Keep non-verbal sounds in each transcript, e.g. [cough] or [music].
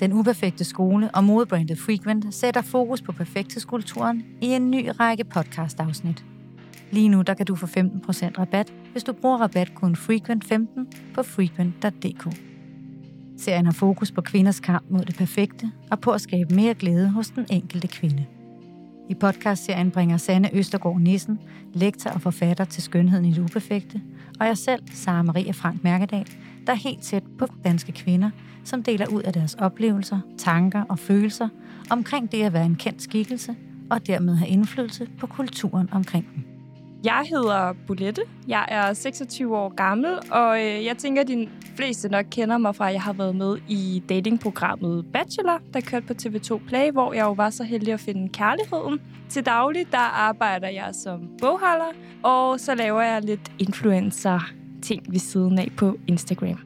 Den uperfekte skole og modebrandet Frequent sætter fokus på perfekthedskulturen i en ny række podcast-afsnit. Lige nu der kan du få 15% rabat, hvis du bruger rabatkoden Frequent15 på frequent.dk. Serien har fokus på kvinders kamp mod det perfekte og på at skabe mere glæde hos den enkelte kvinde. I podcastserien bringer Sanne Østergaard Nissen, lektor og forfatter til Skønheden i det uperfekte, og jeg selv, Sara Maria Frank Mærkedal, der er helt tæt på danske kvinder, som deler ud af deres oplevelser, tanker og følelser omkring det at være en kendt skikkelse og dermed have indflydelse på kulturen omkring dem. Jeg hedder Bolette. Jeg er 26 år gammel, og øh, jeg tænker, at de fleste nok kender mig fra, at jeg har været med i datingprogrammet Bachelor, der kørte på TV2 Play, hvor jeg jo var så heldig at finde kærligheden. Til daglig, der arbejder jeg som bogholder, og så laver jeg lidt influencer influencer-ting ved siden af på Instagram.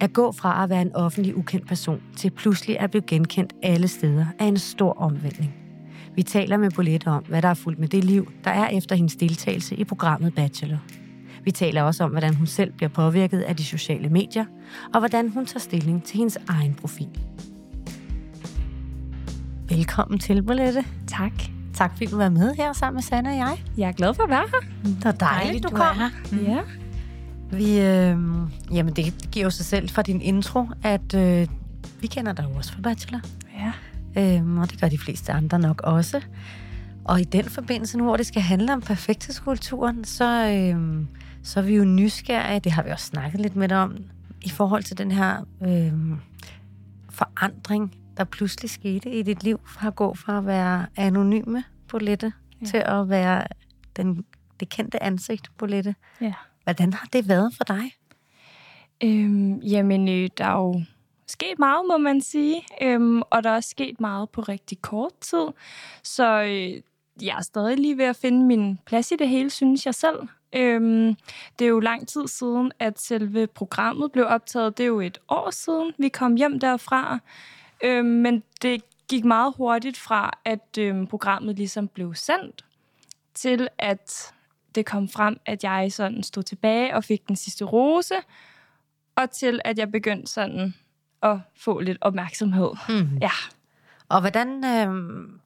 At gå fra at være en offentlig ukendt person til pludselig at blive genkendt alle steder er en stor omvæltning. Vi taler med Bolette om, hvad der er fuldt med det liv, der er efter hendes deltagelse i programmet Bachelor. Vi taler også om, hvordan hun selv bliver påvirket af de sociale medier, og hvordan hun tager stilling til hendes egen profil. Velkommen til, Bolette. Tak. Tak fordi du var med her sammen med Sanne og jeg. Jeg er glad for at være her. Det var dejligt, dejligt du, du kom. Her. Mm. Ja. Vi, øh, jamen det giver jo sig selv fra din intro, at øh, vi kender dig jo også fra Bachelor. Ja. Øhm, og det gør de fleste andre nok også. Og i den forbindelse nu, hvor det skal handle om perfekthedskulturen, så, øhm, så er vi jo nysgerrige, det har vi også snakket lidt med dig om, i forhold til den her øhm, forandring, der pludselig skete i dit liv, fra at gå fra at være anonyme Bolette, ja. til at være den, det kendte ansigt Bolette. Ja. Hvordan har det været for dig? Øhm, jamen, øh, der er jo sket meget, må man sige. Øhm, og der er også sket meget på rigtig kort tid. Så øh, jeg er stadig lige ved at finde min plads i det hele, synes jeg selv. Øhm, det er jo lang tid siden, at selve programmet blev optaget. Det er jo et år siden, vi kom hjem derfra. Øhm, men det gik meget hurtigt fra, at øhm, programmet ligesom blev sendt, til at det kom frem, at jeg sådan stod tilbage og fik den sidste rose, og til at jeg begyndte sådan at få lidt opmærksomhed. Mm. Ja. Og hvordan, øh,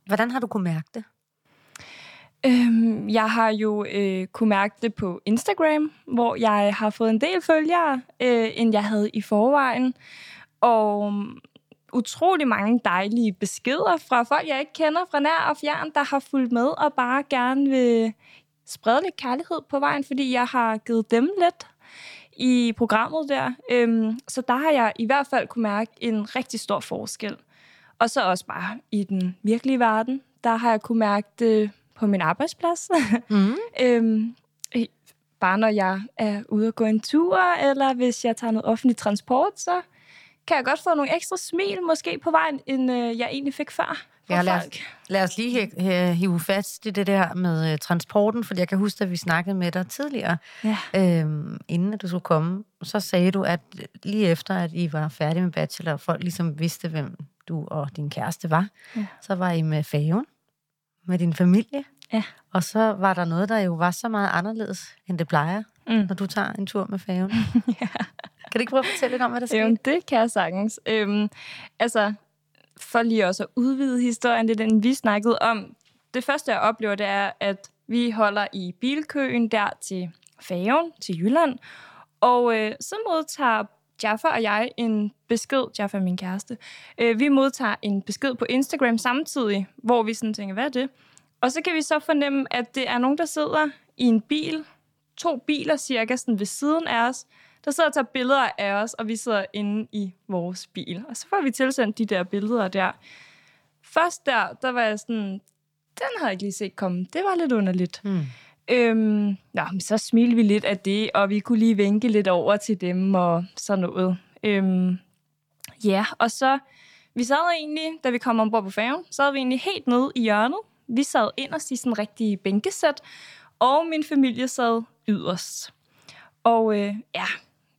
hvordan har du kunne mærke det? Øhm, jeg har jo øh, kunne mærke det på Instagram, hvor jeg har fået en del følgere, øh, end jeg havde i forvejen. Og utrolig mange dejlige beskeder fra folk, jeg ikke kender fra nær og fjern, der har fulgt med og bare gerne vil sprede lidt kærlighed på vejen, fordi jeg har givet dem lidt i programmet der. Øhm, så der har jeg i hvert fald kunne mærke en rigtig stor forskel. Og så også bare i den virkelige verden, der har jeg kunne mærke det på min arbejdsplads. [laughs] Mm. øhm, bare når jeg er ude og gå en tur, eller hvis jeg tager noget offentlig transport, så kan jeg godt få nogle ekstra smil måske på vejen, end øh, jeg egentlig fik før. Ja, lad os, lad os lige hive fast i det der med uh, transporten, for jeg kan huske, at vi snakkede med dig tidligere, ja. øhm, inden at du skulle komme. Så sagde du, at lige efter, at I var færdige med bachelor, og folk ligesom vidste, hvem du og din kæreste var, ja. så var I med faven, med din familie. Ja. Og så var der noget, der jo var så meget anderledes, end det plejer, mm. når du tager en tur med faven. [laughs] ja. Kan du ikke prøve at fortælle lidt om, hvad der skete? Jo, det kan jeg sagtens. Øhm, altså, for lige også at udvide historien, det er den, vi snakkede om. Det første, jeg oplever, det er, at vi holder i bilkøen der til Faven, til Jylland, og øh, så modtager Jaffa og jeg en besked, Jaffa er min kæreste, øh, vi modtager en besked på Instagram samtidig, hvor vi sådan tænker, hvad er det? Og så kan vi så fornemme, at det er nogen, der sidder i en bil, to biler cirka sådan ved siden af os, der sidder og tager billeder af os, og vi sidder inde i vores bil. Og så får vi tilsendt de der billeder der. Først der, der var jeg sådan, den havde jeg ikke lige set komme. Det var lidt underligt. Hmm. Øhm, ja, men så smilte vi lidt af det, og vi kunne lige vinke lidt over til dem og sådan noget. Øhm, ja, og så, vi sad egentlig, da vi kom ombord på færgen, så sad vi egentlig helt nede i hjørnet. Vi sad inderst i sådan en rigtig bænkesæt, og min familie sad yderst. Og øh, ja,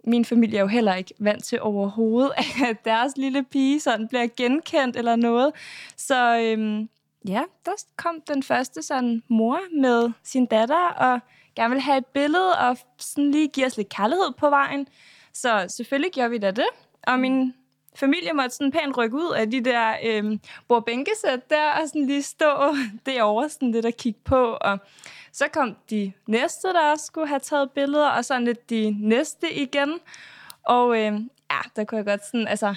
min familie er jo heller ikke vant til overhovedet, [laughs] at deres lille pige sådan bliver genkendt eller noget. Så øhm, ja, der kom den første sådan mor med sin datter og gerne vil have et billede og sådan lige give os lidt kærlighed på vejen. Så selvfølgelig gjorde vi da det. Og min familie måtte sådan pænt rykke ud af de der øhm, bordbænkesæt der, og sådan lige stå [laughs] derovre sådan lidt og kigge på. Og så kom de næste, der også skulle have taget billeder, og sådan lidt de næste igen. Og øh, ja, der kunne jeg godt sådan, altså,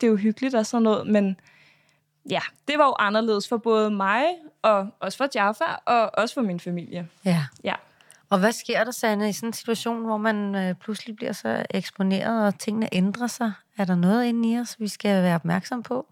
det er jo hyggeligt og sådan noget, men ja, det var jo anderledes for både mig, og også for Jaffa, og også for min familie. Ja. Ja. Og hvad sker der, Sanne, i sådan en situation, hvor man øh, pludselig bliver så eksponeret, og tingene ændrer sig? Er der noget inde i os, vi skal være opmærksom på?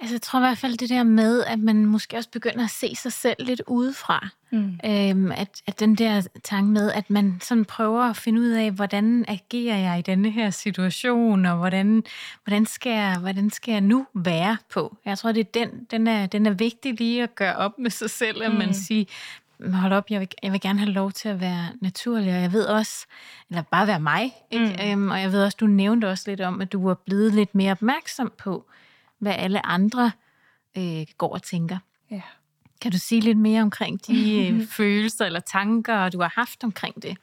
Altså, jeg tror i hvert fald det der med, at man måske også begynder at se sig selv lidt udefra. Mm. Øhm, at, at den der tanke med, at man sådan prøver at finde ud af, hvordan agerer jeg i denne her situation, og hvordan, hvordan, skal, jeg, hvordan skal jeg nu være på? Jeg tror, det er den, den, er, den er vigtig lige at gøre op med sig selv, at mm. man siger, hold op, jeg vil, jeg vil gerne have lov til at være naturlig, og jeg ved også, eller bare være mig, ikke? Mm. Øhm, og jeg ved også, du nævnte også lidt om, at du er blevet lidt mere opmærksom på, hvad alle andre øh, går og tænker. Ja. Kan du sige lidt mere omkring de øh, [laughs] følelser eller tanker, du har haft omkring det?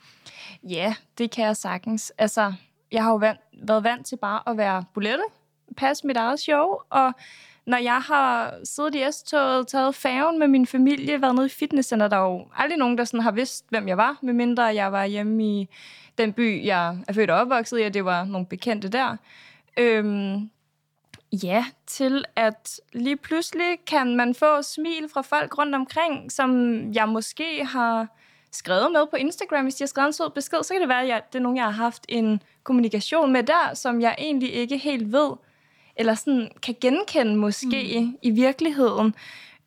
Ja, det kan jeg sagtens. Altså, jeg har jo vant, været vant til bare at være bulette, passe mit eget show, og når jeg har siddet i S-toget, taget færgen med min familie, været nede i fitnesscenter, der er jo aldrig nogen, der sådan har vidst, hvem jeg var, medmindre jeg var hjemme i den by, jeg er født og opvokset i, og det var nogle bekendte der. Øhm, ja, til at lige pludselig kan man få smil fra folk rundt omkring, som jeg måske har skrevet med på Instagram. Hvis de har skrevet en sød besked, så kan det være, at det er nogen, jeg har haft en kommunikation med der, som jeg egentlig ikke helt ved, eller sådan kan genkende måske mm. i virkeligheden.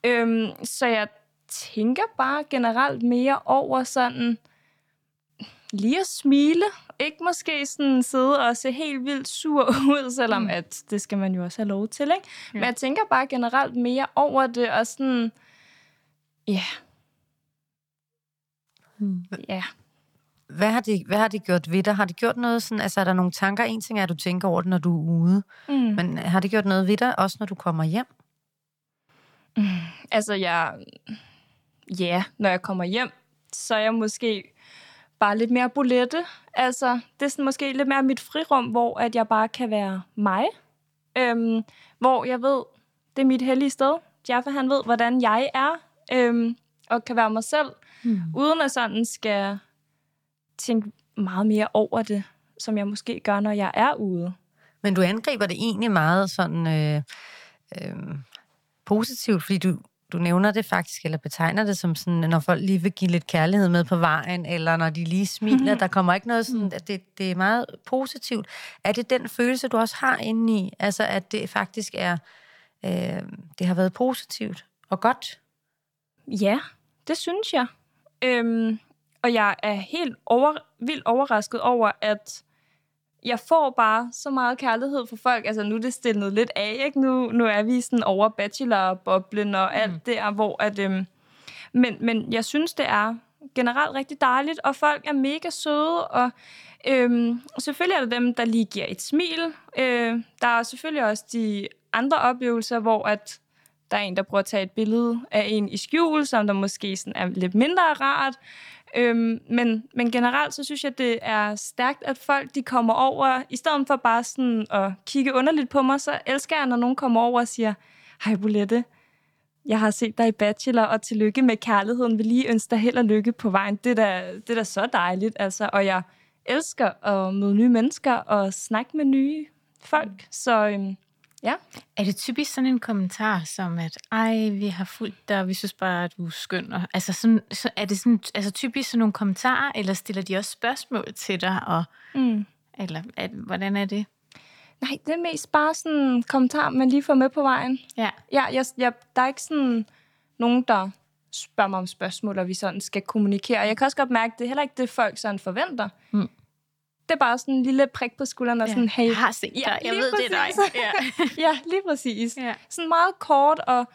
Øhm, så jeg tænker bare generelt mere over sådan lige at smile. Ikke måske sådan sidde og se helt vildt sur [laughs] ud, selvom mm. at det skal man jo også have lov til, ikke? Ja. Men jeg tænker bare generelt mere over det, og sådan, ja. Yeah. Mm. Ja. Hvad har, de, hvad har de gjort ved dig? Har de gjort noget sådan, altså er der nogle tanker? En ting er, at du tænker over det, når du er ude. Mm. Men har de gjort noget ved dig, også når du kommer hjem? Mm. Altså, jeg... Ja, når jeg kommer hjem, så er jeg måske bare lidt mere bolette. Altså, det er sådan måske lidt mere mit frirum, hvor at jeg bare kan være mig. Øhm, hvor jeg ved, det er mit hellige sted. Jaffa, han ved, hvordan jeg er, øhm, og kan være mig selv, mm. uden at sådan skal tænke meget mere over det, som jeg måske gør, når jeg er ude. Men du angriber det egentlig meget sådan øh, øh, positivt, fordi du, du nævner det faktisk, eller betegner det som sådan, når folk lige vil give lidt kærlighed med på vejen, eller når de lige smiler, der kommer ikke noget sådan, at det, det er meget positivt. Er det den følelse, du også har inde i, altså at det faktisk er, øh, det har været positivt og godt? Ja, det synes jeg. Øhm, og jeg er helt over, vildt overrasket over, at jeg får bare så meget kærlighed for folk. Altså, nu er det stillet lidt af, ikke? Nu, nu er vi sådan over bachelor-boblen og alt mm. der, hvor at... Øhm, men, men jeg synes, det er generelt rigtig dejligt, og folk er mega søde, og øhm, selvfølgelig er der dem, der lige giver et smil. Øh, der er selvfølgelig også de andre oplevelser, hvor at der er en, der prøver at tage et billede af en i skjul, som der måske sådan er lidt mindre rart. Øhm, men, men generelt så synes jeg, det er stærkt, at folk de kommer over, i stedet for bare sådan at kigge underligt på mig, så elsker jeg, når nogen kommer over og siger, hej Bolette, jeg har set dig i Bachelor, og tillykke med kærligheden. Vil lige ønske dig held og lykke på vejen. Det er da, det er da så dejligt, altså. Og jeg elsker at møde nye mennesker og snakke med nye folk. Så øhm, Ja. Er det typisk sådan en kommentar som, at ej, vi har fulgt dig, og vi synes bare, at du er skøn? Og, altså, sådan, så er det sådan, altså, typisk sådan nogle kommentarer, eller stiller de også spørgsmål til dig? Og, mm. Eller at, hvordan er det? Nej, det er mest bare sådan en kommentar, man lige får med på vejen. Ja. Ja, jeg, jeg, der er ikke sådan nogen, der spørger mig om spørgsmål, og vi sådan skal kommunikere. Jeg kan også godt mærke, at det er heller ikke det, folk sådan forventer. Mm det er bare sådan en lille prik på skulderen og ja. sådan, hey. Jeg har set dig, ja, jeg ved, præcis. det er dig. Ja, ja lige præcis. Ja. Sådan meget kort og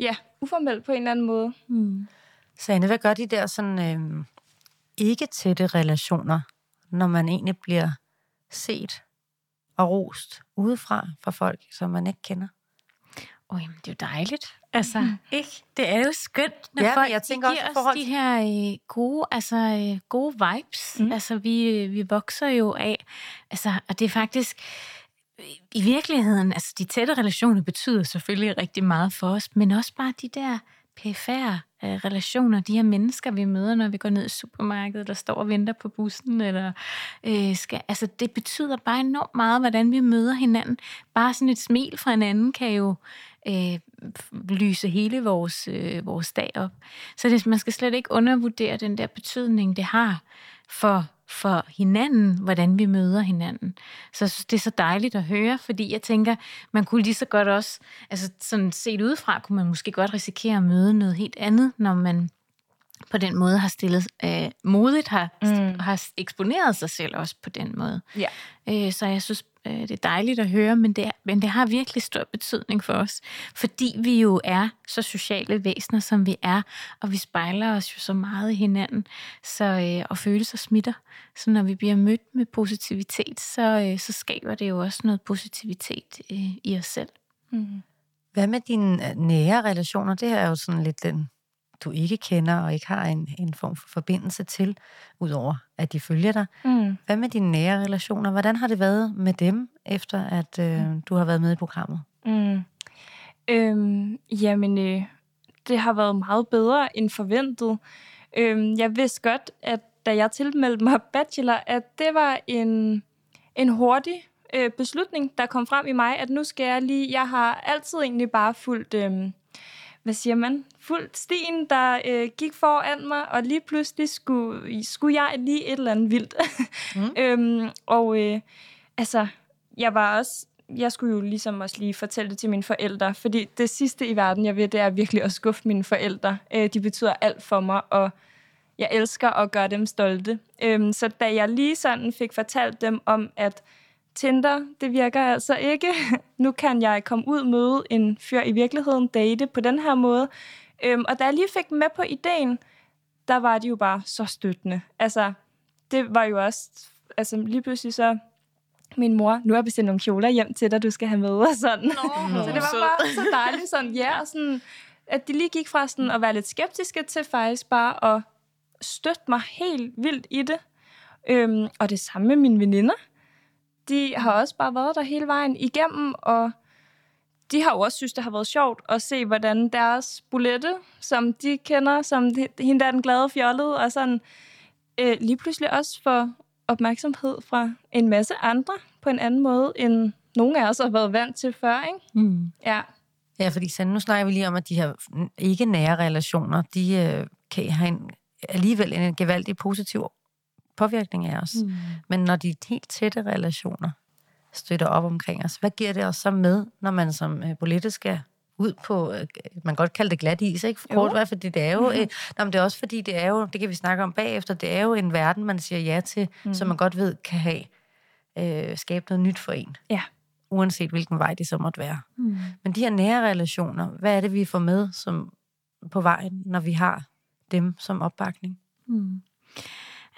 ja, uformelt på en eller anden måde. Mm. Sanne, hvad gør de der sådan øh, ikke tætte relationer, når man egentlig bliver set og rost udefra fra folk, som man ikke kender? Åh, oh, jamen, det er jo dejligt. Altså, mm. ikke? Det er jo skønt, når ja, folk jeg tænker giver også os de her øh, gode, altså, øh, gode vibes. Mm. Altså, vi, vi vokser jo af. Altså, og det er faktisk... i virkeligheden, altså de tætte relationer betyder selvfølgelig rigtig meget for os, men også bare de der perifære øh, relationer, de her mennesker, vi møder, når vi går ned i supermarkedet, der står og venter på bussen, eller øh, skal, altså det betyder bare enormt meget, hvordan vi møder hinanden. Bare sådan et smil fra hinanden kan jo øh, lyse hele vores, øh, vores dag op. Så det, man skal slet ikke undervurdere den der betydning, det har for for hinanden, hvordan vi møder hinanden. Så det er så dejligt at høre, fordi jeg tænker, man kunne lige så godt også, altså sådan set udefra, kunne man måske godt risikere at møde noget helt andet, når man på den måde har stillet øh, modigt, har, mm. har eksponeret sig selv også på den måde. Ja. Øh, så jeg synes, øh, det er dejligt at høre, men det, men det har virkelig stor betydning for os, fordi vi jo er så sociale væsener, som vi er, og vi spejler os jo så meget i hinanden, så, øh, og følelser smitter. Så når vi bliver mødt med positivitet, så, øh, så skaber det jo også noget positivitet øh, i os selv. Mm. Hvad med dine øh, nære relationer? Det her er jo sådan lidt den du ikke kender og ikke har en, en form for forbindelse til, udover at de følger dig. Mm. Hvad med dine nære relationer? Hvordan har det været med dem, efter at øh, mm. du har været med i programmet? Mm. Øhm, jamen, øh, det har været meget bedre end forventet. Øhm, jeg vidste godt, at da jeg tilmeldte mig bachelor, at det var en, en hurtig øh, beslutning, der kom frem i mig, at nu skal jeg lige... Jeg har altid egentlig bare fulgt... Øh, hvad siger man, fuldt stien, der øh, gik foran mig, og lige pludselig skulle, skulle jeg lige et eller andet vildt. Mm. [laughs] øhm, og øh, altså, jeg var også, jeg skulle jo ligesom også lige fortælle det til mine forældre, fordi det sidste i verden, jeg ved, det er virkelig at skuffe mine forældre. Øh, de betyder alt for mig, og jeg elsker at gøre dem stolte. Øhm, så da jeg lige sådan fik fortalt dem om, at Tinder, det virker altså ikke. [laughs] Nu kan jeg komme ud, møde en fyr i virkeligheden, date på den her måde. Øhm, og da jeg lige fik med på ideen, der var de jo bare så støttende. Altså, det var jo også... Altså, lige pludselig så... Min mor, nu har jeg bestilt nogle kjoler hjem til dig, du skal have med, og sådan. Nå, [laughs] så det var bare så dejligt, sådan, ja, sådan, at de lige gik fra sådan at være lidt skeptiske til faktisk bare at støtte mig helt vildt i det. Øhm, og det samme med mine veninder de har også bare været der hele vejen igennem, og de har jo også synes, det har været sjovt at se, hvordan deres bulette, som de kender, som hende der er den glade fjollede, og sådan øh, lige pludselig også får opmærksomhed fra en masse andre på en anden måde, end nogen af os har været vant til før, ikke? Mm. Ja. Ja, fordi så nu snakker vi lige om, at de her ikke nære relationer, de øh, kan have en, alligevel en gevaldig positiv påvirkning af os. Mm. Men når de helt tætte relationer støtter op omkring os, hvad giver det os så med, når man som øh, politisk skal ud på, øh, man kan godt kalde det glat is, ikke? For kort, hvad, fordi det er jo, mm-hmm. øh, nå, men det er også fordi, det er jo, det kan vi snakke om bagefter, det er jo en verden, man siger ja til, mm. som man godt ved kan have, øh, skabe noget nyt for en. Ja. Uanset hvilken vej det så måtte være. Mm. Men de her nære relationer, hvad er det, vi får med som på vejen, når vi har dem som opbakning? Mm.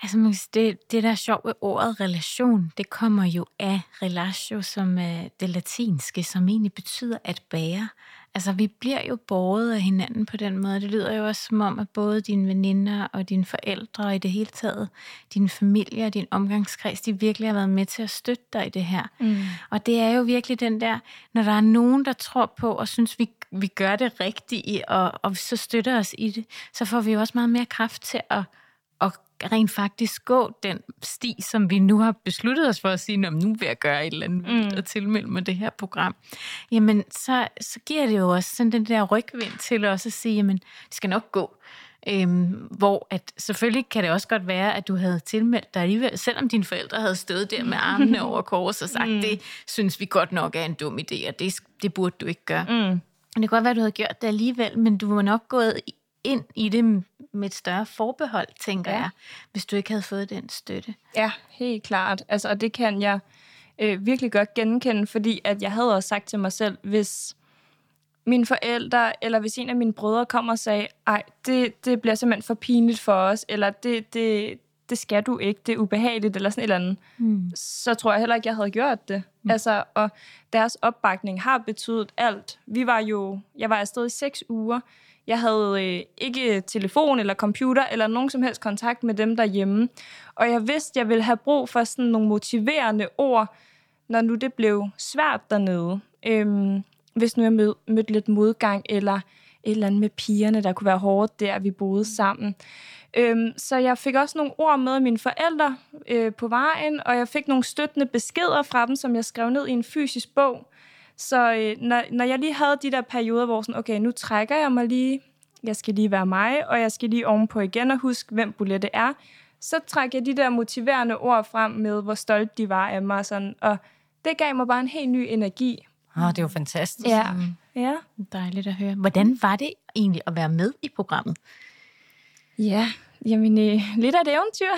Altså, det, det der er sjovt ved ordet relation, det kommer jo af relatio, som er det latinske, som egentlig betyder at bære. Altså, vi bliver jo båret af hinanden på den måde. Det lyder jo også som om, at både dine veninder og dine forældre, og i det hele taget din familie og din omgangskreds, de virkelig har været med til at støtte dig i det her. Mm. Og det er jo virkelig den der, når der er nogen, der tror på og synes, vi, vi gør det rigtigt, og, og så støtter os i det, så får vi jo også meget mere kraft til at rent faktisk gå den sti, som vi nu har besluttet os for at sige, nu vil jeg gøre et eller andet mm. og tilmelde mig det her program, jamen så, så giver det jo også sådan den der rygvind til os at sige, jamen det skal nok gå. Øhm, hvor at selvfølgelig kan det også godt være, at du havde tilmeldt dig alligevel, selvom dine forældre havde stået der med armene [laughs] over kors og sagt, mm. det synes vi godt nok er en dum idé, og det, det burde du ikke gøre. Mm. Det kan godt være, at du havde gjort det alligevel, men du var nok gået ind i det med et større forbehold, tænker ja. jeg, hvis du ikke havde fået den støtte. Ja, helt klart. Altså, og det kan jeg øh, virkelig godt genkende, fordi at jeg havde også sagt til mig selv, hvis mine forældre, eller hvis en af mine brødre kommer og sagde, ej, det, det bliver simpelthen for pinligt for os, eller det, det, det skal du ikke, det er ubehageligt, eller sådan et eller andet, mm. så tror jeg heller ikke, jeg havde gjort det. Mm. Altså, og deres opbakning har betydet alt. Vi var jo, jeg var afsted i seks uger, jeg havde øh, ikke telefon eller computer eller nogen som helst kontakt med dem derhjemme. Og jeg vidste, jeg ville have brug for sådan nogle motiverende ord, når nu det blev svært dernede, øhm, hvis nu jeg mød, mødte lidt modgang, eller et eller andet med pigerne, der kunne være hårdt der, vi boede sammen. Øhm, så jeg fik også nogle ord med mine forældre øh, på vejen, og jeg fik nogle støttende beskeder fra dem, som jeg skrev ned i en fysisk bog. Så øh, når, når jeg lige havde de der perioder, hvor sådan, okay, nu trækker jeg mig lige, jeg skal lige være mig, og jeg skal lige ovenpå igen og huske, hvem Bolette er, så trækker jeg de der motiverende ord frem med, hvor stolt de var af mig. Sådan, og det gav mig bare en helt ny energi. Åh, oh, det jo fantastisk. Ja. ja. Dejligt at høre. Hvordan var det egentlig at være med i programmet? Ja, jamen øh, lidt af et eventyr.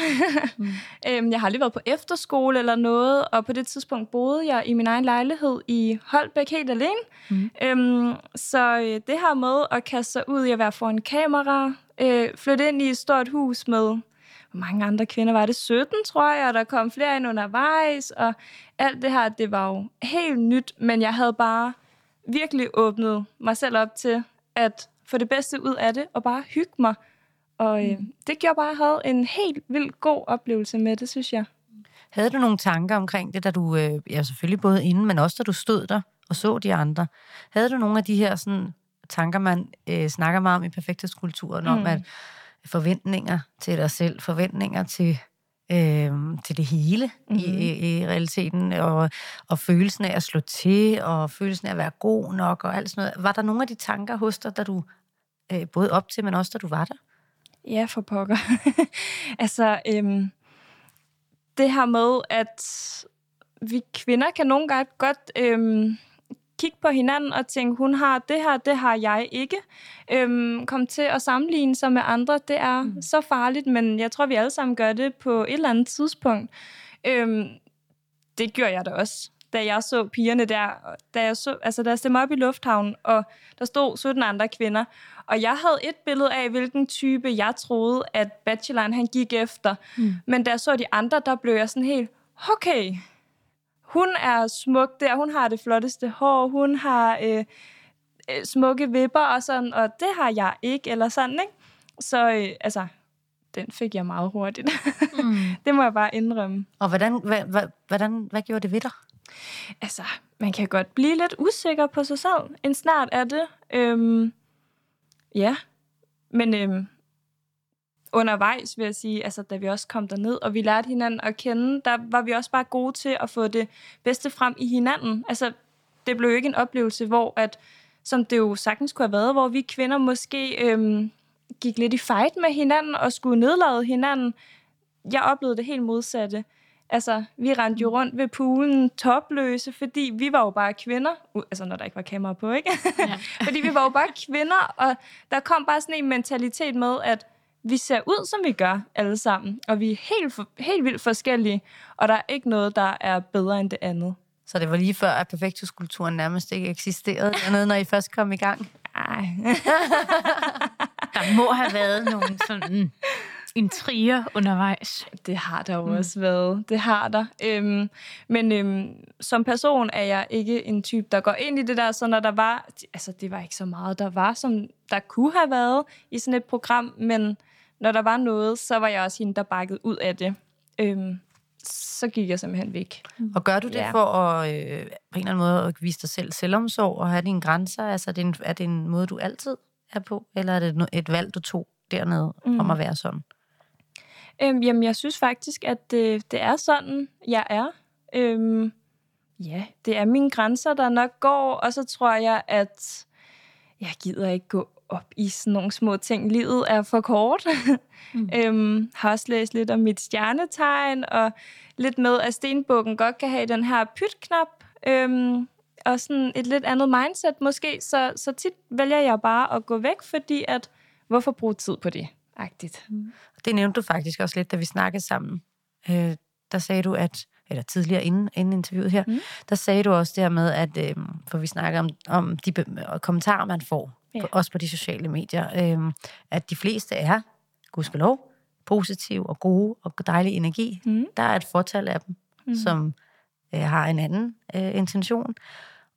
mm. [laughs] øhm, jeg har aldrig været på efterskole eller noget, og på det tidspunkt boede jeg i min egen lejlighed i Holbæk helt alene. Mm. Øhm, så øh, det her med at kaste sig ud i at være foran kamera, øh, flytte ind i et stort hus med hvor mange andre kvinder var det? 17, tror jeg, og der kom flere ind undervejs, og alt det her, det var jo helt nyt, men jeg havde bare virkelig åbnet mig selv op til at få det bedste ud af det, og bare hygge mig. Og øh, mm. det gjorde bare, at jeg havde en helt vildt god oplevelse med det, synes jeg. Havde du nogle tanker omkring det, da du, øh, ja selvfølgelig både inden, men også da du stod der og så de andre? Havde du nogle af de her sådan, tanker, man øh, snakker meget om i perfekthedskulturen, mm. om at forventninger til dig selv, forventninger til, øh, til det hele mm-hmm. i, i, i realiteten, og, og følelsen af at slå til, og følelsen af at være god nok, og alt sådan noget. Var der nogle af de tanker hos dig, da du øh, både op til, men også da du var der? Ja, for pokker. [laughs] altså, øhm, det her med, at vi kvinder kan nogle gange godt øhm, kigge på hinanden og tænke, hun har det her, det har jeg ikke. Øhm, kom til at sammenligne sig med andre, det er mm. så farligt, men jeg tror, vi alle sammen gør det på et eller andet tidspunkt. Øhm, det gjorde jeg da også da jeg så pigerne der, da jeg, så, altså, da jeg stemte op i lufthavnen, og der stod 17 andre kvinder, og jeg havde et billede af, hvilken type jeg troede, at bacheloren han gik efter. Mm. Men da jeg så de andre, der blev jeg sådan helt, okay, hun er smuk der, hun har det flotteste hår, hun har øh, øh, smukke vipper og sådan, og det har jeg ikke, eller sådan, ikke? Så øh, altså, den fik jeg meget hurtigt. [laughs] Mm. det må jeg bare indrømme. Og hvordan, hvad, hvordan, hvad gjorde det ved dig? Altså, man kan godt blive lidt usikker på sig selv. En snart er det. Øhm, ja, men øhm, undervejs vil jeg sige, altså da vi også kom derned, og vi lærte hinanden at kende, der var vi også bare gode til at få det bedste frem i hinanden. Altså, det blev jo ikke en oplevelse, hvor at, som det jo sagtens kunne have været, hvor vi kvinder måske øhm, gik lidt i fight med hinanden og skulle nedlade hinanden. Jeg oplevede det helt modsatte. Altså, vi rendte jo rundt ved poolen topløse, fordi vi var jo bare kvinder. Uh, altså, når der ikke var kamera på, ikke? Ja. [laughs] fordi vi var jo bare kvinder, og der kom bare sådan en mentalitet med, at vi ser ud, som vi gør alle sammen, og vi er helt, for, helt vildt forskellige, og der er ikke noget, der er bedre end det andet. Så det var lige før, at perfekthedskulturen nærmest ikke eksisterede dernede, når I først kom i gang? Nej. [laughs] der må have været nogle sådan intriger undervejs. Det har der jo mm. også været. Det har der. Øhm, men øhm, som person er jeg ikke en type, der går ind i det der, så når der var, altså det var ikke så meget, der var, som der kunne have været i sådan et program, men når der var noget, så var jeg også hende, der bakkede ud af det. Øhm, så gik jeg simpelthen væk. Mm. Og gør du det ja. for at øh, på en eller anden måde at vise dig selv selvomsorg og have dine grænser? Altså, er det en, er det en måde, du altid er på, eller er det et valg, du tog dernede mm. om at være sådan? Øhm, jamen, jeg synes faktisk, at det, det er sådan, jeg er. Øhm, ja, det er mine grænser, der nok går, og så tror jeg, at jeg gider ikke gå op i sådan nogle små ting. Livet er for kort. mm. [laughs] øhm, har også læst lidt om mit stjernetegn, og lidt med, at stenbukken godt kan have den her pytknap, øhm, og sådan et lidt andet mindset måske. Så, så tit vælger jeg bare at gå væk, fordi at, hvorfor bruge tid på det? Agtigt. Mm. Det nævnte du faktisk også lidt, da vi snakkede sammen. Øh, der sagde du, at eller tidligere inden, inden interviewet her, mm. der sagde du også det her med, at, øh, for vi snakker om, om de kommentarer, man får, ja. på, også på de sociale medier, øh, at de fleste er, gudskelov, positive og gode og dejlig energi. Mm. Der er et fortal af dem, mm. som øh, har en anden øh, intention.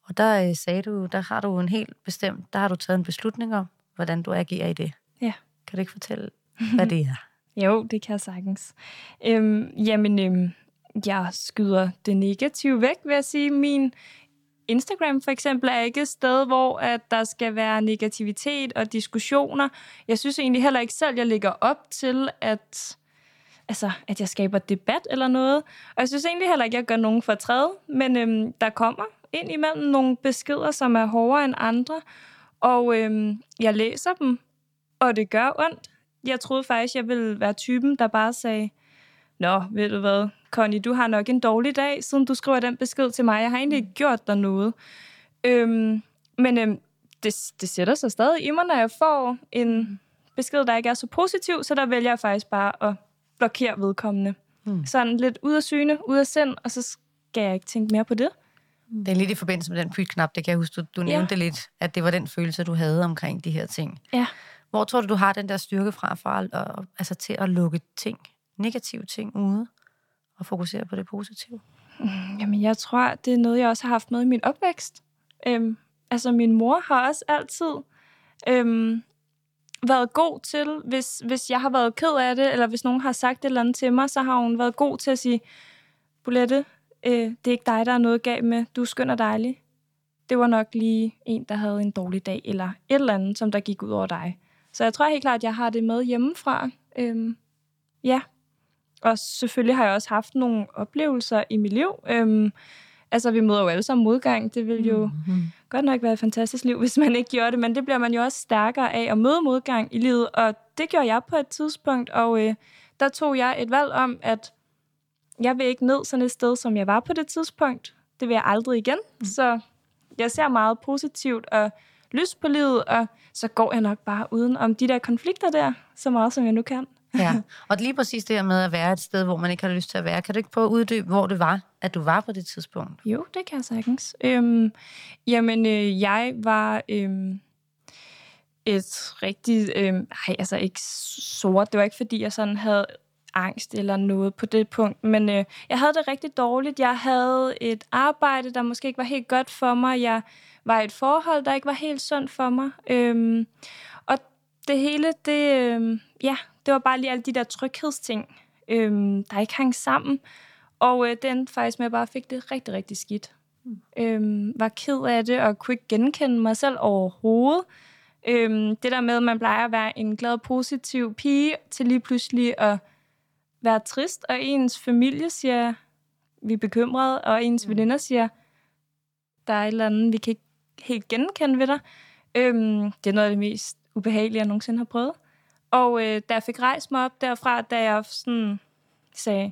Og der øh, sagde du, der har du en helt bestemt, der har du taget en beslutning om, hvordan du agerer i det. Ja. Kan du ikke fortælle, [laughs] hvad det er? Jo, det kan jeg sagtens. Øhm, jamen, øhm, jeg skyder det negative væk, vil jeg sige. Min Instagram for eksempel er ikke et sted, hvor at der skal være negativitet og diskussioner. Jeg synes egentlig heller ikke selv, jeg ligger op til, at, altså, at jeg skaber debat eller noget. Og jeg synes egentlig heller ikke, jeg gør nogen fortræd, men øhm, der kommer ind imellem nogle beskeder, som er hårdere end andre. Og øhm, jeg læser dem, og det gør ondt. Jeg troede faktisk, jeg ville være typen, der bare sagde, Nå, ved du hvad, Connie, du har nok en dårlig dag, siden du skriver den besked til mig. Jeg har egentlig ikke gjort dig noget. Øhm, men øhm, det, det sætter sig stadig i mig, når jeg får en besked, der ikke er så positiv, så der vælger jeg faktisk bare at blokere vedkommende. Mm. Sådan lidt ud af syne, ud af sind, og så skal jeg ikke tænke mere på det. Det er lidt i forbindelse med den pytknap, det kan jeg huske, du, du nævnte ja. lidt, at det var den følelse, du havde omkring de her ting. Ja. Hvor tror du, du har den der styrke fra for at, og, altså til at lukke ting, negative ting ude, og fokusere på det positive? Mm, jamen, jeg tror, det er noget, jeg også har haft med i min opvækst. Øhm, altså, min mor har også altid øhm, været god til, hvis, hvis jeg har været ked af det, eller hvis nogen har sagt et eller andet til mig, så har hun været god til at sige, Bolette, øh, det er ikke dig, der er noget galt med. Du er skøn og dejlig. Det var nok lige en, der havde en dårlig dag, eller et eller andet, som der gik ud over dig. Så jeg tror helt klart, at jeg har det med hjemmefra. Øhm, ja. Og selvfølgelig har jeg også haft nogle oplevelser i mit liv. Øhm, altså, vi møder jo alle sammen modgang. Det vil jo mm-hmm. godt nok være et fantastisk liv, [laughs] hvis man ikke gjorde det, men det bliver man jo også stærkere af at møde modgang i livet. Og det gjorde jeg på et tidspunkt, og øh, der tog jeg et valg om, at jeg vil ikke ned sådan et sted, som jeg var på det tidspunkt. Det vil jeg aldrig igen. Mm. Så jeg ser meget positivt og lyst på livet, og så går jeg nok bare uden om de der konflikter der, så meget som jeg nu kan. ja, [laughs] og lige præcis det her med at være et sted, hvor man ikke har lyst til at være. Kan du ikke prøve at uddybe, hvor det var, at du var på det tidspunkt? Jo, det kan jeg sagtens. Øhm, jamen, øh, jeg var øhm, et rigtig... Øhm, ej, altså ikke sort. Det var ikke, fordi jeg sådan havde angst eller noget på det punkt. Men øh, jeg havde det rigtig dårligt. Jeg havde et arbejde, der måske ikke var helt godt for mig. Jeg var et forhold, der ikke var helt sundt for mig. Øhm, og det hele, det, øh, ja, det var bare lige alle de der tryghedsting, øh, der ikke hang sammen. Og øh, den faktisk med, at jeg bare fik det rigtig, rigtig skidt. Mm. Øh, var ked af det, og kunne ikke genkende mig selv overhovedet. Øh, det der med, at man plejer at være en glad, positiv pige, til lige pludselig at være trist, og ens familie siger, vi er bekymrede, og ens mm. veninder siger, der er et eller andet, vi kan ikke helt genkende ved dig. Øhm, det er noget af det mest ubehagelige, jeg nogensinde har prøvet. Og øh, da jeg fik rejst mig op derfra, da jeg sådan sagde,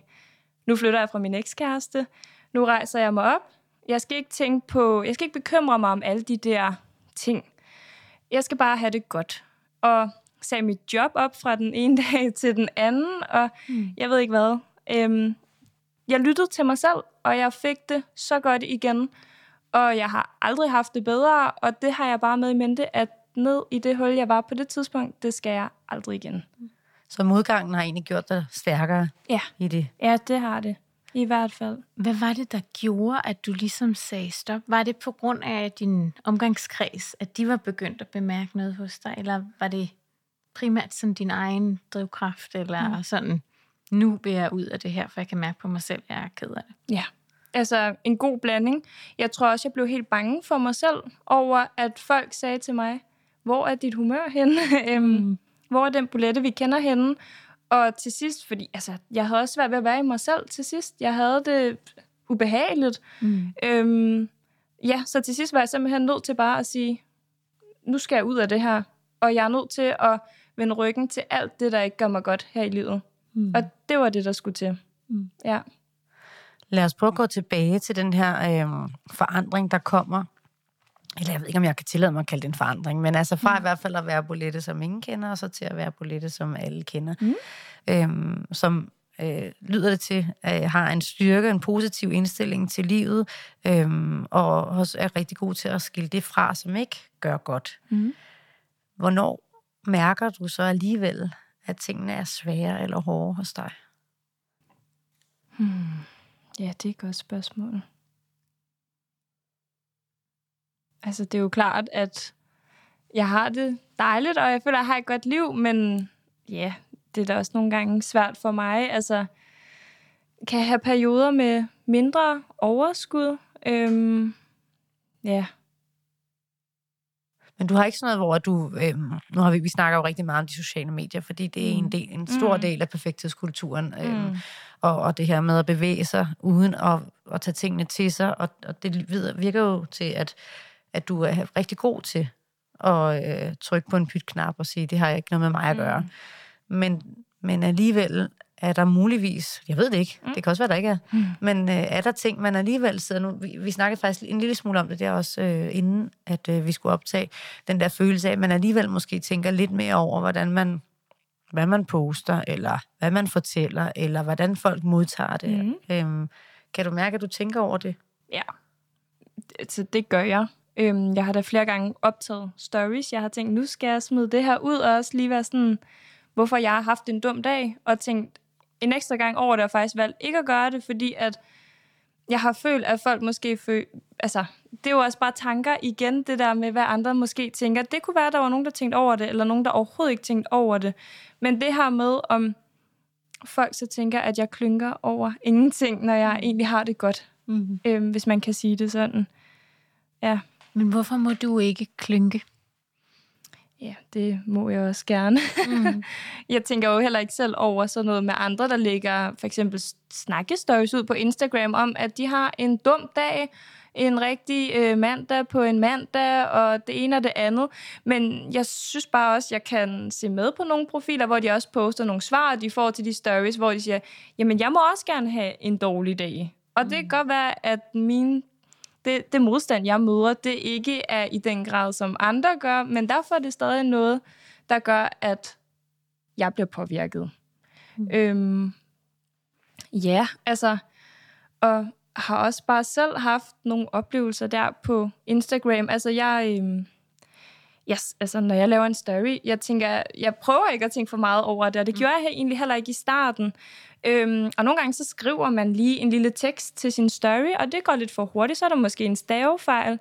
nu flytter jeg fra min ekskæreste, nu rejser jeg mig op. Jeg skal ikke tænke på, jeg skal ikke bekymre mig om alle de der ting. Jeg skal bare have det godt. Og sagde mit job op fra den ene [laughs] dag til den anden, og mm. jeg ved ikke hvad. Øhm, jeg lyttede til mig selv, og jeg fik det så godt igen. Og jeg har aldrig haft det bedre, og det har jeg bare med i mente, at ned i det hul, jeg var på det tidspunkt, det skal jeg aldrig igen. Så modgangen har egentlig gjort dig stærkere ja. i det? Ja, det har det. I hvert fald. Hvad var det, der gjorde, at du ligesom sagde stop? Var det på grund af din omgangskreds, at de var begyndt at bemærke noget hos dig, eller var det primært sådan din egen drivkraft, eller mm. sådan, nu vil jeg ud af det her, for jeg kan mærke på mig selv, at jeg er ked af det? Ja, altså en god blanding. Jeg tror også, jeg blev helt bange for mig selv over, at folk sagde til mig, hvor er dit humør henne? [laughs] Øhm, mm. hvor er den bulette, vi kender henne? Og til sidst, fordi altså, jeg havde også svært ved at være i mig selv til sidst. Jeg havde det ubehageligt. Mm. Øhm, ja, så til sidst var jeg simpelthen nødt til bare at sige, nu skal jeg ud af det her. Og jeg er nødt til at vende ryggen til alt det, der ikke gør mig godt her i livet. Mm. Og det var det, der skulle til. Mm. Ja. Lad os prøve at gå tilbage til den her øh, forandring, der kommer. Eller jeg ved ikke, om jeg kan tillade mig at kalde det en forandring, men altså fra mm. i hvert fald at være bolette, som ingen kender, og så til at være bolette, som alle kender. Mm. Øhm, som øh, lyder det til, øh, har en styrke, en positiv indstilling til livet, øh, og også er rigtig god til at skille det fra, som ikke gør godt. Mm. Hvornår mærker du så alligevel, at tingene er svære eller hårde hos dig? Hmm. Ja, det er et godt spørgsmål. Altså, det er jo klart, at jeg har det dejligt, og jeg føler, at jeg har et godt liv, men ja, det er da også nogle gange svært for mig. Altså, kan have perioder med mindre overskud. Øhm, ja. Men du har ikke sådan noget, hvor du... Øhm, nu har vi, vi snakker jo rigtig meget om de sociale medier, fordi det er en, Mm. del, en stor Mm. del af perfekthedskulturen. Øhm, Mm. Og, og det her med at bevæge sig uden at, at tage tingene til sig. Og, og det virker jo til, at, at du er rigtig god til at øh, trykke på en pytknap og sige, det har ikke noget med mig at gøre. Mm. Men, men alligevel er der muligvis, jeg ved det ikke, mm. det kan også være, der ikke er, Mm. men øh, er der ting, man alligevel sidder nu, vi, vi snakkede faktisk en lille smule om det der også, øh, inden at øh, vi skulle optage, den der følelse af, at man alligevel måske tænker lidt mere over, hvordan man, hvad man poster, eller hvad man fortæller, eller hvordan folk modtager det. Mhm. Øhm, kan du mærke, at du tænker over det? Ja, så det gør jeg. Øhm, jeg har da flere gange optaget stories. Jeg har tænkt, nu skal jeg smide det her ud, og også lige være sådan, hvorfor jeg har haft en dum dag, og tænkt en ekstra gang over det, og faktisk valgt ikke at gøre det, fordi at jeg har følt, at folk måske føl... Altså, det er jo også bare tanker igen, det der med, hvad andre måske tænker. Det kunne være, at der var nogen, der tænkte over det, eller nogen, der overhovedet ikke tænkte over det. Men det her med, om folk så tænker, at jeg klynker over ingenting, når jeg egentlig har det godt, Mm. øhm, hvis man kan sige det sådan. Ja, Men hvorfor må du ikke klynke? Ja, det må jeg også gerne. Mm. [laughs] Jeg tænker jo heller ikke selv over sådan noget med andre, der lægger for eksempel snakkestories ud på Instagram om, at de har en dum dag, en rigtig øh, mandag på en mandag, og det ene og det andet. Men jeg synes bare også, jeg kan se med på nogle profiler, hvor de også poster nogle svar, de får til de stories, hvor de siger, jamen jeg må også gerne have en dårlig dag. Og det kan godt være, at min det, det modstand, jeg møder, det ikke er i den grad, som andre gør, men derfor er det stadig noget, der gør, at jeg bliver påvirket. Mm. Øhm, ja, altså, og har også bare selv haft nogle oplevelser der på Instagram. Altså, jeg, øhm, yes, altså, når jeg laver en story, jeg tænker, jeg prøver ikke at tænke for meget over det, og det gjorde jeg egentlig heller ikke i starten. Øhm, og nogle gange så skriver man lige en lille tekst til sin story, og det går lidt for hurtigt, så er der måske en stavefejl.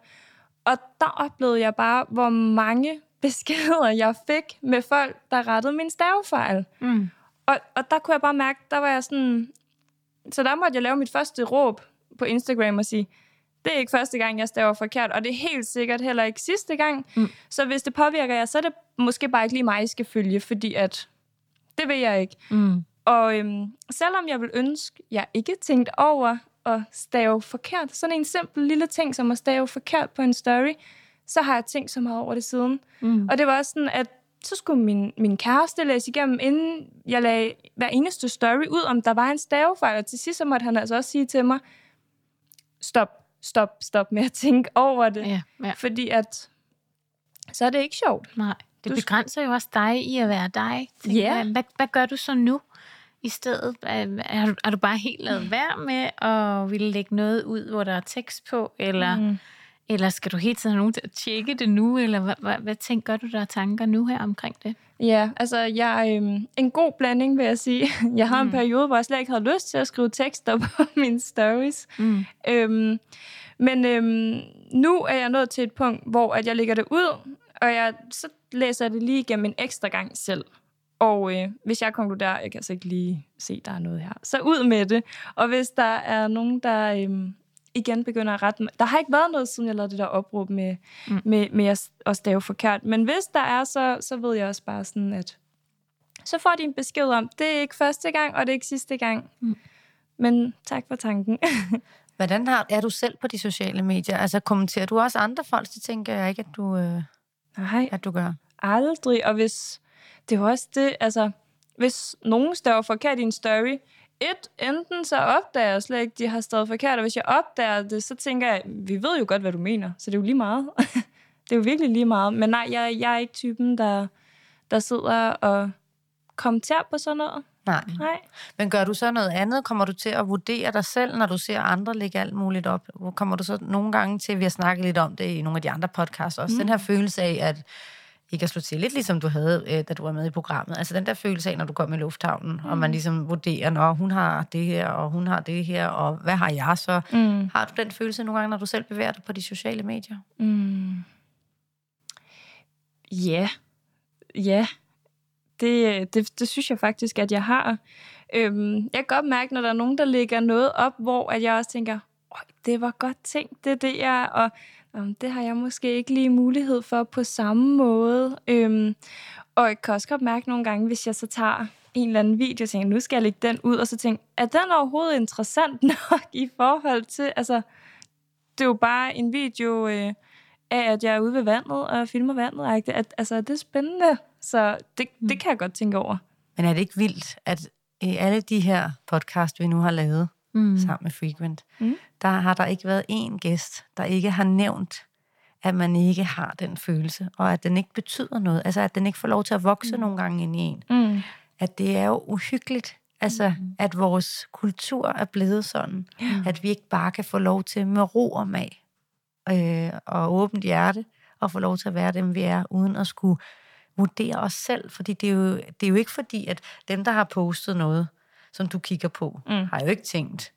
Og der oplevede jeg bare, hvor mange [laughs] beskeder jeg fik med folk, der rettede min stavefejl. Mm. Og, og der kunne jeg bare mærke, der var jeg sådan... Så der måtte jeg lave mit første råb på Instagram og sige, det er ikke første gang, jeg staver forkert, og det er helt sikkert heller ikke sidste gang. Mm. Så hvis det påvirker jer, så er det måske bare ikke lige mig, I skal følge, fordi at det vil jeg ikke. Mm. Og øhm, selvom jeg vil ønske, jeg ikke tænkt over at stave forkert, sådan en simpel lille ting som at stave forkert på en story, så har jeg tænkt så meget over det siden. Mm. Og det var også sådan, at så skulle min, min kæreste læse igennem, inden jeg lagde hver eneste story ud, om der var en stavefejl. Og til sidst så måtte han altså også sige til mig, stop, stop, stop med at tænke over det. Ja, ja. Fordi at, så er det ikke sjovt. Nej, det Du- begrænser jo også dig i at være dig. Ja. jeg. Hvad, hvad gør du så nu i stedet? Er, du- er du bare helt lavet være med at ville lægge noget ud, hvor der er tekst på? Eller. Mm. eller skal du hele tiden have nogen til at tjekke det nu? Eller hvad, hvad, hvad tænker du, der er tanker nu her omkring det? Ja, altså jeg øhm, en god blanding, vil jeg sige. [laughs] Jeg har mm. en periode, hvor jeg slet ikke havde lyst til at skrive tekster [laughs] på mine stories. Mm. Øhm, men øhm, nu er jeg nået til et punkt, hvor at jeg lægger det ud, og jeg, så læser jeg det lige igennem en ekstra gang selv. Og øh, hvis jeg konkluderer, jeg kan altså ikke lige se, der er noget her, så ud med det. Og hvis der er nogen, der øhm, igen begynder at rette mig. Der har ikke været noget, siden jeg lavede det der opråb med, Mm. med, med at, at stave forkert. Men hvis der er, så, så ved jeg også bare sådan, at så får de en besked om, det er ikke første gang, og det er ikke sidste gang. Mm. Men tak for tanken. [laughs] Hvordan har, er du selv på de sociale medier? Altså, kommenterer du også andre folk? Det tænker jeg ikke, at du, øh, Nej, at du gør. aldrig. Og hvis, det er også det, altså, hvis nogen staver forkert i en story, et, enten så opdager jeg slet ikke, de har stavet forkert, og hvis jeg opdager det, så tænker jeg, vi ved jo godt, hvad du mener, så det er jo lige meget. [laughs] det er jo virkelig lige meget. Men nej, jeg, jeg er ikke typen, der, der sidder og kommenterer på sådan noget. Nej. Nej. Men gør du så noget andet? Kommer du til at vurdere dig selv, når du ser andre lægge alt muligt op? Kommer du så nogle gange til, vi har snakket lidt om det i nogle af de andre podcasts også, mm. den her følelse af, at ikke at slå til, lidt ligesom du havde, øh, da du var med i programmet. Altså den der følelse af, når du kom i lufthavnen, mm. og man ligesom vurderer, når hun har det her, og hun har det her, og hvad har jeg så? Mm. Har du den følelse nogle gange, når du selv bevæger dig på de sociale medier? Mm. Ja. Ja. Det, det, det synes jeg faktisk, at jeg har. Øhm, jeg kan godt mærke, når der er nogen, der lægger noget op, hvor at jeg også tænker, det var godt tænkt, det er jeg... Og, um, det har jeg måske ikke lige mulighed for på samme måde. Øhm, og jeg kan også godt mærke nogle gange, hvis jeg så tager en eller anden video, og tænker, nu skal jeg lægge den ud, og så tænker, er den overhovedet interessant [laughs] nok i forhold til, altså, det er jo bare en video øh, af, at jeg er ude ved vandet og filmer vandet. At, altså, er det spændende? Så det, mm. det kan jeg godt tænke over. Men er det ikke vildt, at i alle de her podcast, vi nu har lavet mm. sammen med Frequent, mm. der har der ikke været én gæst, der ikke har nævnt, at man ikke har den følelse, og at den ikke betyder noget. Altså, at den ikke får lov til at vokse mm. nogle gange ind i en. Mm. At det er jo uhyggeligt, Altså, mm. at vores kultur er blevet sådan, mm. at vi ikke bare kan få lov til med ro og mag øh, og åbent hjerte og få lov til at være dem, vi er, uden at skulle vurdere os selv. Fordi det er jo, det er jo ikke fordi, at dem, der har postet noget, som du kigger på, mm. har jo ikke tænkt,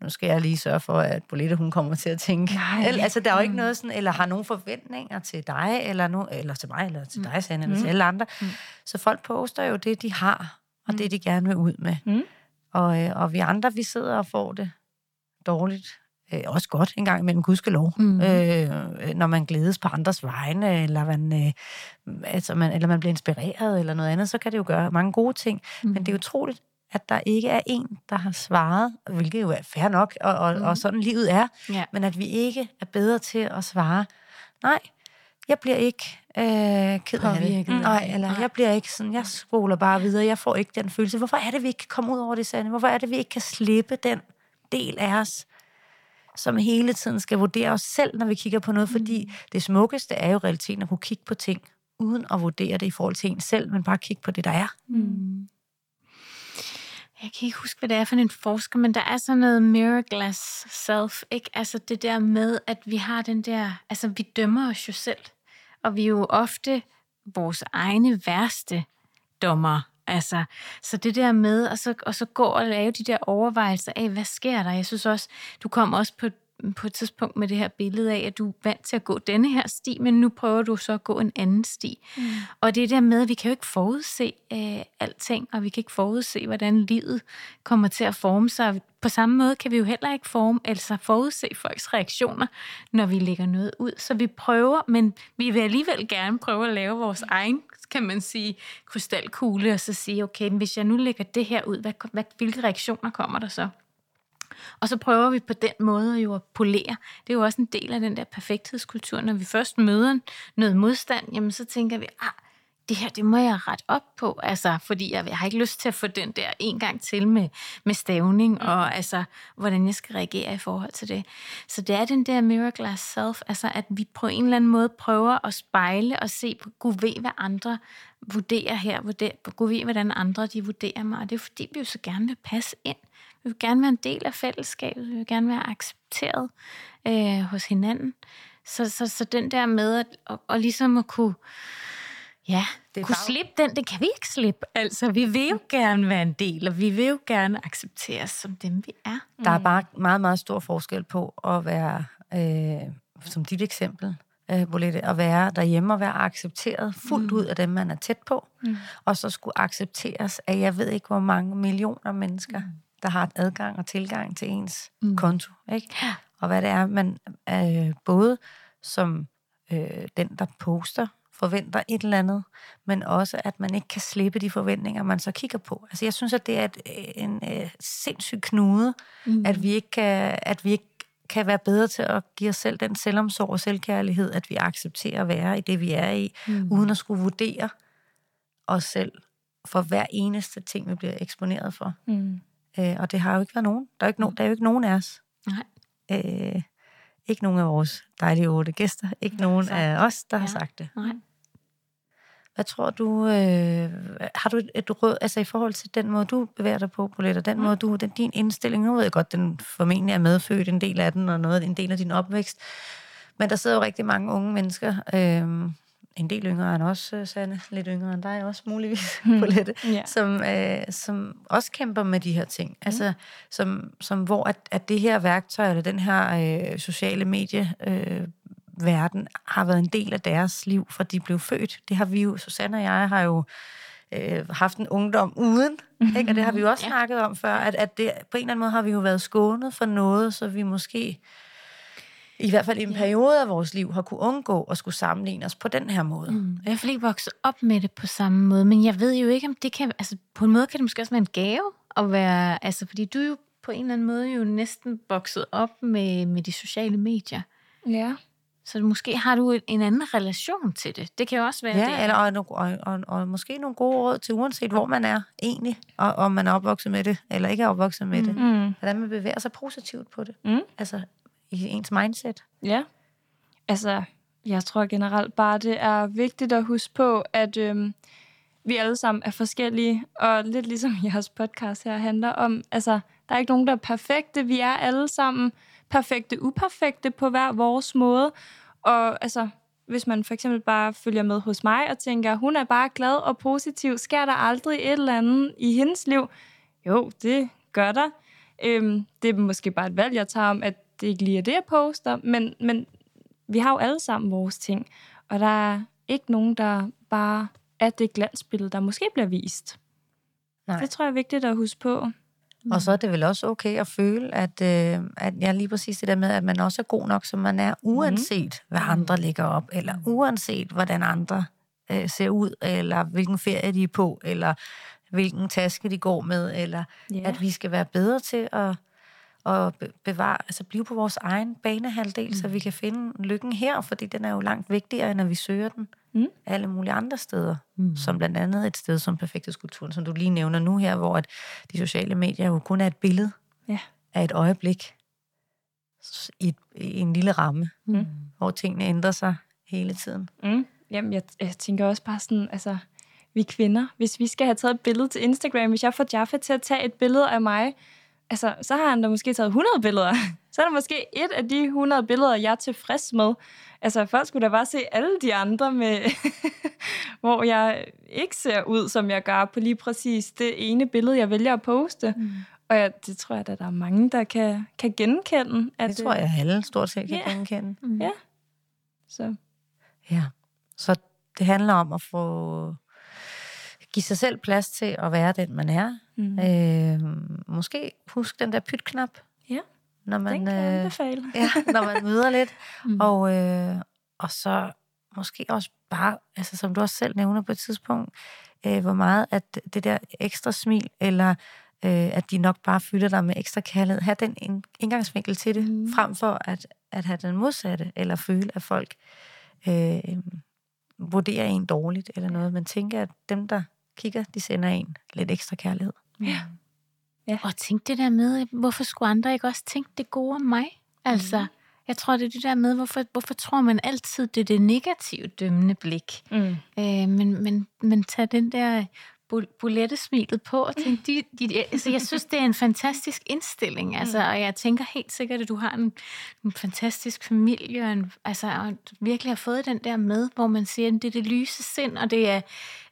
nu skal jeg lige sørge for, at Bolette, hun kommer til at tænke. Nej. Eller, altså, der er jo ikke mm. noget sådan, eller har nogen forventninger til dig, eller, no, eller til mig, eller til mm. dig, Sande, eller mm. til alle andre. Mm. Så folk poster jo det, de har, og mm. det, de gerne vil ud med. Mm. Og, øh, og vi andre, vi sidder og får det dårligt. Øh, også godt en gang imellem, gudskelov. Mm. Øh, når man glædes på andres vegne, eller man, øh, altså man, eller man bliver inspireret, eller noget andet, så kan det jo gøre mange gode ting. Mm. Men det er utroligt, at der ikke er en, der har svaret, hvilket jo er fair nok, og, og, mm. og sådan livet er, ja. men at vi ikke er bedre til at svare, nej, jeg bliver ikke øh, ked af det. Mm. Nej, eller Nej. jeg bliver ikke sådan, jeg spoler bare videre, jeg får ikke den følelse. Hvorfor er det, vi ikke kan komme ud over det sande? Hvorfor er det, vi ikke kan slippe den del af os, som hele tiden skal vurdere os selv, når vi kigger på noget? Fordi mm. det smukkeste er jo realiteten at kunne kigge på ting, uden at vurdere det i forhold til en selv, men bare kigge på det, der er. Mm. Jeg kan ikke huske, hvad det er for en forsker, men der er sådan noget mirror glass self, ikke? Altså det der med, at vi har den der, altså vi dømmer os jo selv og vi er jo ofte vores egne værste dommer. Altså, så det der med, og så, og så gå og lave de der overvejelser af, hvad sker der? Jeg synes også, du kom også på på et tidspunkt med det her billede af, at du er vant til at gå denne her sti, men nu prøver du så at gå en anden sti. Mm. Og det der med, at vi kan jo ikke forudse øh, alting, og vi kan ikke forudse, hvordan livet kommer til at forme sig. På samme måde kan vi jo heller ikke forme, altså forudse folks reaktioner, når vi lægger noget ud. Så vi prøver, men vi vil alligevel gerne prøve at lave vores egen kan man sige, krystalkugle, og så sige, okay, hvis jeg nu lægger det her ud, hvad, hvad, hvilke reaktioner kommer der så? Og så prøver vi på den måde jo at polere. Det er jo også en del af den der perfekthedskultur. Når vi først møder noget modstand, jamen så tænker vi, ah, det her, det må jeg ret op på, altså, fordi jeg, jeg har ikke lyst til at få den der en gang til med, med stavning, mm. og altså, hvordan jeg skal reagere i forhold til det. Så det er den der mirror glass self, altså at vi på en eller anden måde prøver at spejle og se, gud ved, hvad andre vurderer her, vurderer, gud ved, hvordan andre de vurderer mig, og det er fordi, vi jo så gerne vil passe ind. Vi vil gerne være en del af fællesskabet. Vi vil gerne være accepteret øh, hos hinanden. Så, så, så den der med at og, og ligesom at kunne, ja, det kunne bare... slippe den, det kan vi ikke slippe. Altså, vi vil jo gerne være en del, og vi vil jo gerne accepteres som dem, vi er. Der er bare meget, meget stor forskel på at være, øh, som dit eksempel, øh, Bolette, at være derhjemme og være accepteret fuldt mm. ud af dem, man er tæt på, mm. og så skulle accepteres af, jeg ved ikke, hvor mange millioner mennesker, mm der har adgang og tilgang til ens mm. konto. Ikke? Og hvad det er, man øh, både som øh, den, der poster, forventer et eller andet, men også, at man ikke kan slippe de forventninger, man så kigger på. Altså, jeg synes, at det er et, en øh, sindssyg knude, mm. at vi ikke kan, at vi ikke kan være bedre til at give os selv den selvomsorg og selvkærlighed, at vi accepterer at være i det, vi er i, mm. uden at skulle vurdere os selv for hver eneste ting, vi bliver eksponeret for. Mm. Øh, og det har jo ikke været nogen. Der er, ikke no, der er jo ikke nogen af os. Nej. Øh, ikke nogen af vores dejlige otte gæster. Ikke nogen af os, der ja. har sagt det. Nej. Hvad tror du, øh, har du et, et råd, altså i forhold til den måde, du bevæger dig på, Bolette, den mm. måde, du, den, din indstilling, nu ved jeg godt, den formentlig er medfødt, en del af den, og noget, en del af din opvækst, men der sidder jo rigtig mange unge mennesker, øh, en del yngre end os, øh, Sanne, lidt yngre end dig også muligvis, [laughs] på lidt, ja. som, øh, som også kæmper med de her ting. Mm. Altså, som, som hvor at, at det her værktøj, eller den her øh, sociale medie, øh, verden, har været en del af deres liv, fra de blev født. Det har vi jo, Susanne og jeg har jo øh, haft en ungdom uden, ikke? og det har vi jo også ja. snakket om før, at, at det, på en eller anden måde har vi jo været skånet for noget, så vi måske i hvert fald i en ja. periode af vores liv har kunne undgå at skulle sammenligne os på den her måde. Mm. Jeg har ikke vokset op med det på samme måde, men jeg ved jo ikke, om det kan... Altså, på en måde kan det måske også være en gave at være... Altså, fordi du er jo på en eller anden måde jo næsten vokset op med, med de sociale medier. Ja. Så måske har du en anden relation til det. Det kan jo også være ja, det. Eller, og, og, og, og måske nogle gode råd til, uanset hvor man er egentlig, og om man er opvokset med det, eller ikke er opvokset med mm. det. Hvordan man bevæger sig positivt på det. Mm. Altså i ens mindset. Ja. Altså, jeg tror generelt bare, det er vigtigt at huske på, at øhm, vi alle sammen er forskellige, og lidt ligesom [laughs] jeres podcast her handler om, altså, der er ikke nogen, der er perfekte. Vi er alle sammen perfekte, uperfekte på hver vores måde. Og altså, hvis man for eksempel bare følger med hos mig og tænker, hun er bare glad og positiv, sker der aldrig et eller andet i hendes liv? Jo, det gør der. Øhm, det er måske bare et valg, jeg tager om, at det ikke lige er det, jeg poster, men, men vi har jo alle sammen vores ting, og der er ikke nogen, der bare er det glansbillede, der måske bliver vist. Nej. Det tror jeg er vigtigt at huske på. Og så er det vel også okay at føle, at, øh, at jeg lige præcis det der med, at man også er god nok, som man er, uanset mm. hvad andre ligger op, eller uanset hvordan andre øh, ser ud, eller hvilken ferie de er på, eller hvilken taske de går med, eller yeah. at vi skal være bedre til at, at bevare, altså blive på vores egen banehalvdel, mm. så vi kan finde lykken her, fordi den er jo langt vigtigere, end at vi søger den mm. alle mulige andre steder, mm. som blandt andet et sted som Perfekthedskulturen, som du lige nævner nu her, hvor at de sociale medier jo kun er et billede ja. af et øjeblik i, et, i en lille ramme, mm. hvor tingene ændrer sig hele tiden. Mm. Jamen, jeg, jeg tænker også bare sådan, altså, vi kvinder, hvis vi skal have taget et billede til Instagram, hvis jeg får Jaffa til at tage et billede af mig, altså, så har han da måske taget 100 billeder. [laughs] Så er der måske et af de 100 billeder, jeg er tilfreds med. Altså, folk skulle da bare se alle de andre, med [laughs] hvor jeg ikke ser ud, som jeg gør på lige præcis det ene billede, jeg vælger at poste. Mm. Og jeg, det tror jeg, at der er mange, der kan, kan genkende. At det tror jeg, alle stort set kan yeah. genkende. Mm. Ja. Så. Ja. Så det handler om at få give sig selv plads til at være den, man er. Mm. Øh, måske husk den der pytknap. Ja, når man, den kan jeg øh, anbefale. [laughs] ja, når man møder lidt. mm. og, øh, og så måske også bare, altså som du også selv nævner på et tidspunkt, øh, hvor meget at det der ekstra smil, eller øh, at de nok bare fylder dig med ekstra kærlighed, have den indgangsvinkel til det, mm. frem for at, at have den modsatte, eller føle, at folk øh, vurderer en dårligt, eller noget. Men tænker, at dem, der kigger, de sender en lidt ekstra kærlighed. Ja. ja. Og tænk det der med, hvorfor skulle andre ikke også tænke det gode om mig? Altså, mm. jeg tror, det er det der med, hvorfor, hvorfor tror man altid, det er det negative dømmende blik? Mm. Øh, men, men, men tag den der bulettesmilet på og tænke, de, de, altså, jeg synes, det er en fantastisk indstilling, altså, mm. og jeg tænker helt sikkert, at du har en, en fantastisk familie, og, en, altså, og virkelig har fået den der med, hvor man siger, at det er det lyse sind, og det er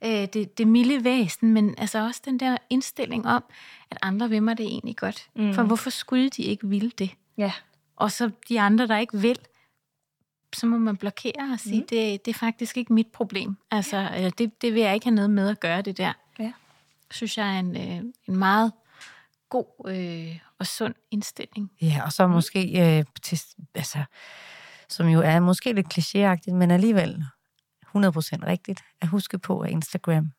øh, det, det milde væsen, men altså også den der indstilling om, at andre vil mig det egentlig godt. Mm. For hvorfor skulle de ikke ville det? Ja. Og så de andre, der ikke vil, så må man blokere og sige, mm. det, det er faktisk ikke mit problem. Altså, ja. det, det vil jeg ikke have noget med at gøre, det der synes jeg er en, øh, en meget god øh, og sund indstilling. Ja, og så måske, øh, til, altså, som jo er måske lidt klichéagtigt, men alligevel 100% rigtigt, at huske på, at Instagram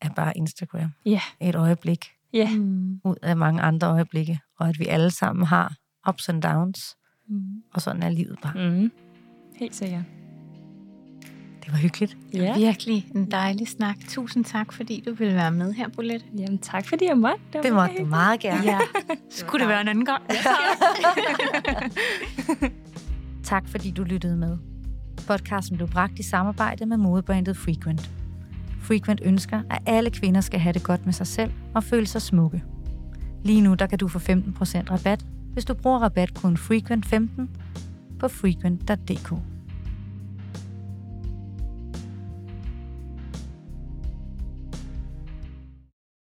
er bare Instagram. Ja. Et øjeblik. Ja. Mm. Ud af mange andre øjeblikke. Og at vi alle sammen har ups and downs. Mm. Og sådan er livet bare. Mm. Helt sikkert. Det var hyggeligt. Ja. Virkelig en dejlig snak. Tusind tak, fordi du ville være med her, Bolette. Jamen tak, fordi jeg måtte. Det, det måtte du meget gerne. Ja. [laughs] Skulle det være en anden gang? Ja. [laughs] [laughs] tak, fordi du lyttede med. Podcasten blev bragt i samarbejde med modebrandet Frequent. Frequent ønsker, at alle kvinder skal have det godt med sig selv og føle sig smukke. Lige nu der kan du få 15% rabat, hvis du bruger rabatkoden FREQUENT15 på frequent.dk.